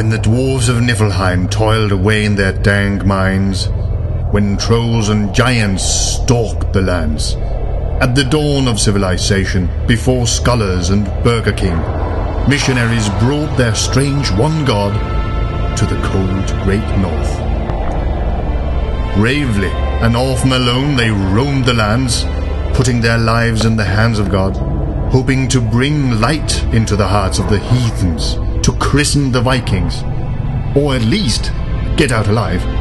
when the dwarves of Niflheim toiled away in their dang mines, when trolls and giants stalked the lands, at the dawn of civilization, before scholars and Burger King, missionaries brought their strange one god to the cold great north. Bravely and often alone they roamed the lands, putting their lives in the hands of God, hoping to bring light into the hearts of the heathens, to christen the Vikings, or at least get out alive.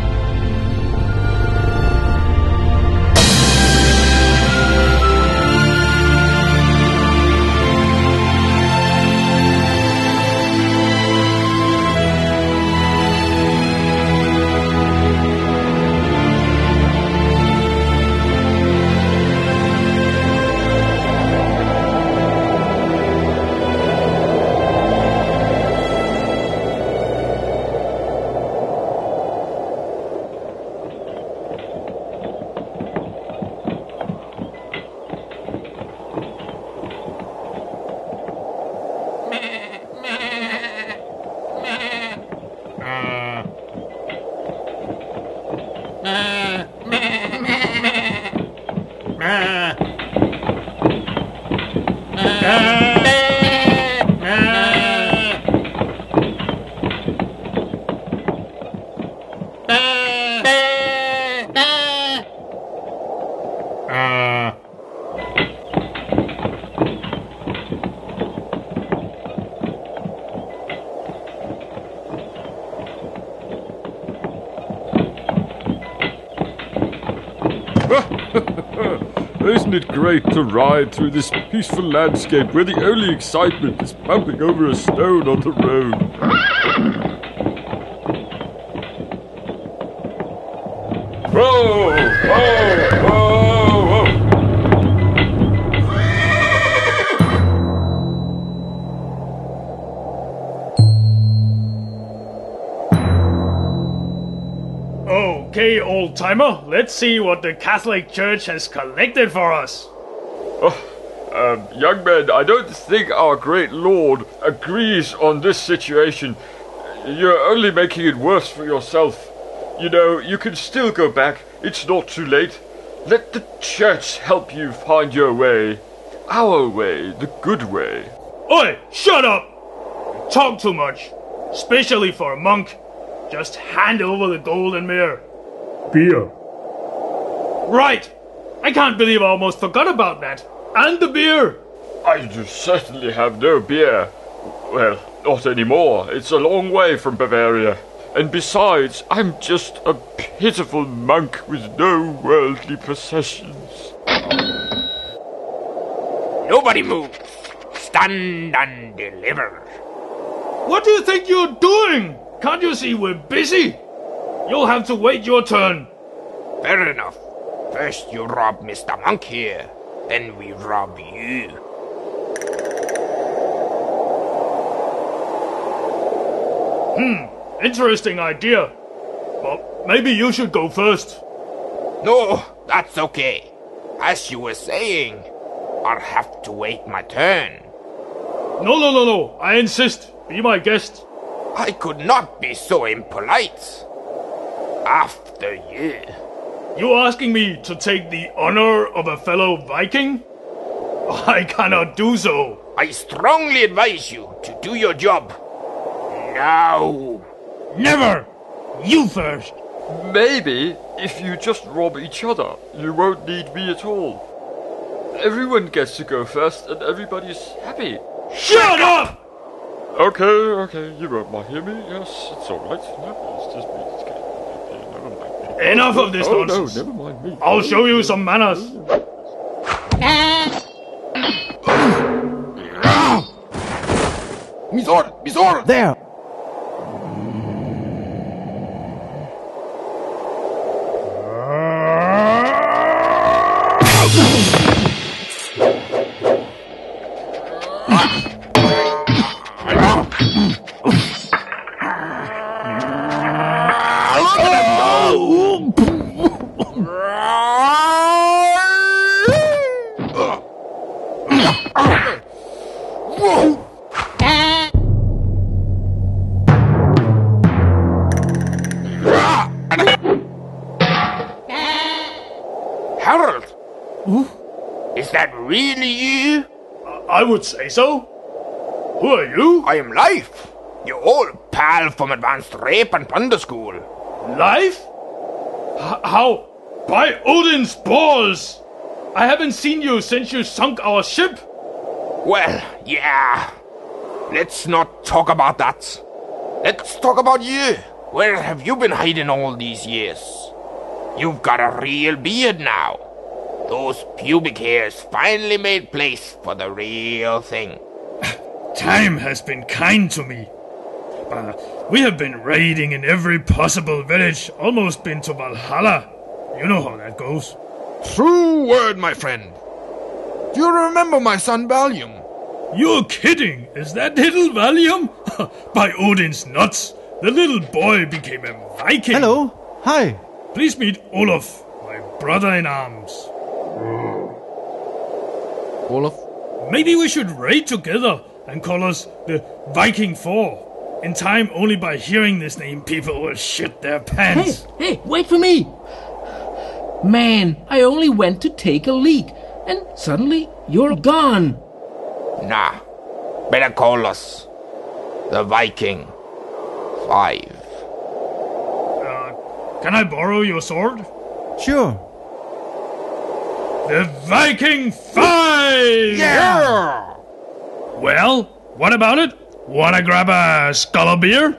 Uh, isn't it great to ride through this peaceful landscape where the only excitement is bumping over a stone on the road? Okay, old timer, let's see what the Catholic Church has collected for us. Um, young man, I don't think our great Lord agrees on this situation. You're only making it worse for yourself. You know, you can still go back. It's not too late. Let the church help you find your way. Our way, the good way. Oi, shut up! You talk too much, especially for a monk. Just hand over the golden mirror. Beer. Right! I can't believe I almost forgot about that. And the beer! I do certainly have no beer. Well, not anymore. It's a long way from Bavaria. And besides, I'm just a pitiful monk with no worldly possessions. Nobody move. Stand and deliver. What do you think you're doing? Can't you see we're busy? You'll have to wait your turn. Fair enough. First you rob Mr. Monk here, then we rob you. Hmm, interesting idea. But maybe you should go first. No, that's okay. As you were saying, I'll have to wait my turn. No, no, no, no. I insist. Be my guest. I could not be so impolite. After you. You asking me to take the honor of a fellow Viking? I cannot do so. I strongly advise you to do your job. Now. Never! You first! Maybe if you just rob each other, you won't need me at all. Everyone gets to go first and everybody's happy. Shut up! Okay, okay, you won't mind hear me. Yes, it's alright. No, it's just me. Enough of oh, this oh, nonsense. No, never mind me. I'll show you some manners. Miss order! There! Ah! That really you? I would say so. Who are you? I am Leif, your old pal from Advanced Rape and Plunder School. Leif? H- how? By Odin's balls! I haven't seen you since you sunk our ship. Well, yeah. Let's not talk about that. Let's talk about you. Where have you been hiding all these years? You've got a real beard now. Those pubic hairs finally made place for the real thing. Time has been kind to me. Uh, we have been raiding in every possible village, almost been to Valhalla. You know how that goes. True word, my friend. Do you remember my son Valium? You're kidding! Is that little Valium? By Odin's nuts! The little boy became a Viking! Hello. Hi. Please meet Olaf, my brother in arms. Olaf? Maybe we should raid together and call us the Viking Four. In time, only by hearing this name, people will shit their Hey, pants. hey, wait for me! Man, I only went to take a leak, and suddenly you're gone. Nah, better call us the Viking Five. Uh, can I borrow your sword? Sure. The Viking Five! Yeah! Well, what about it? Wanna grab a skull of beer?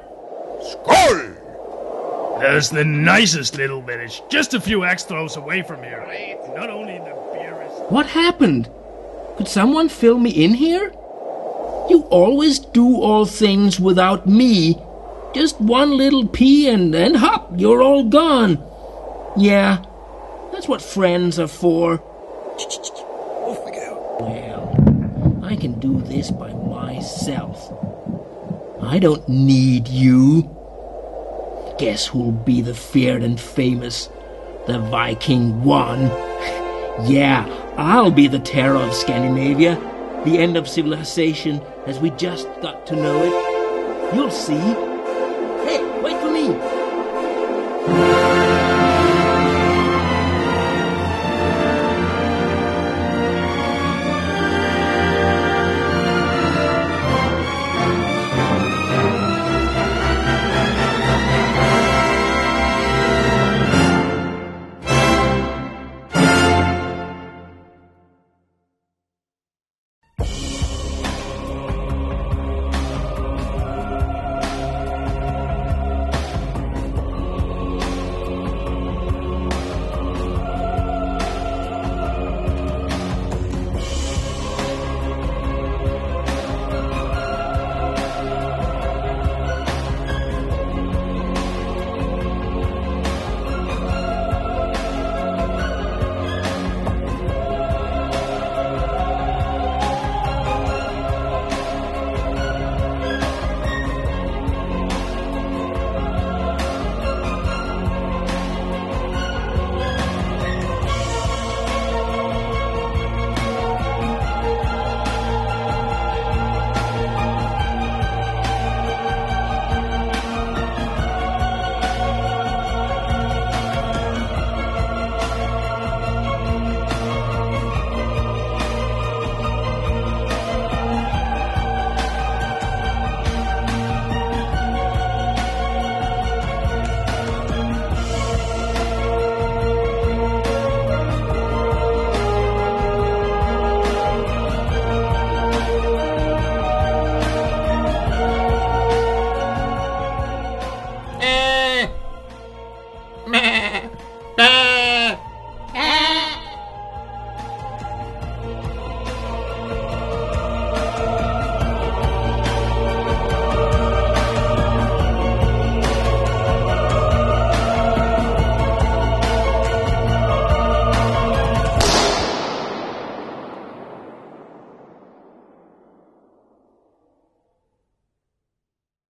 Skull! There's the nicest little village, just a few extras away from here. Not only the beer is. What happened? Could someone fill me in here? You always do all things without me. Just one little pee and then hop, you're all gone. Yeah, that's what friends are for. Well, I can do this by myself. I don't need you. Guess who'll be the feared and famous? The Viking One. Yeah, I'll be the terror of Scandinavia, the end of civilization as we just got to know it. You'll see.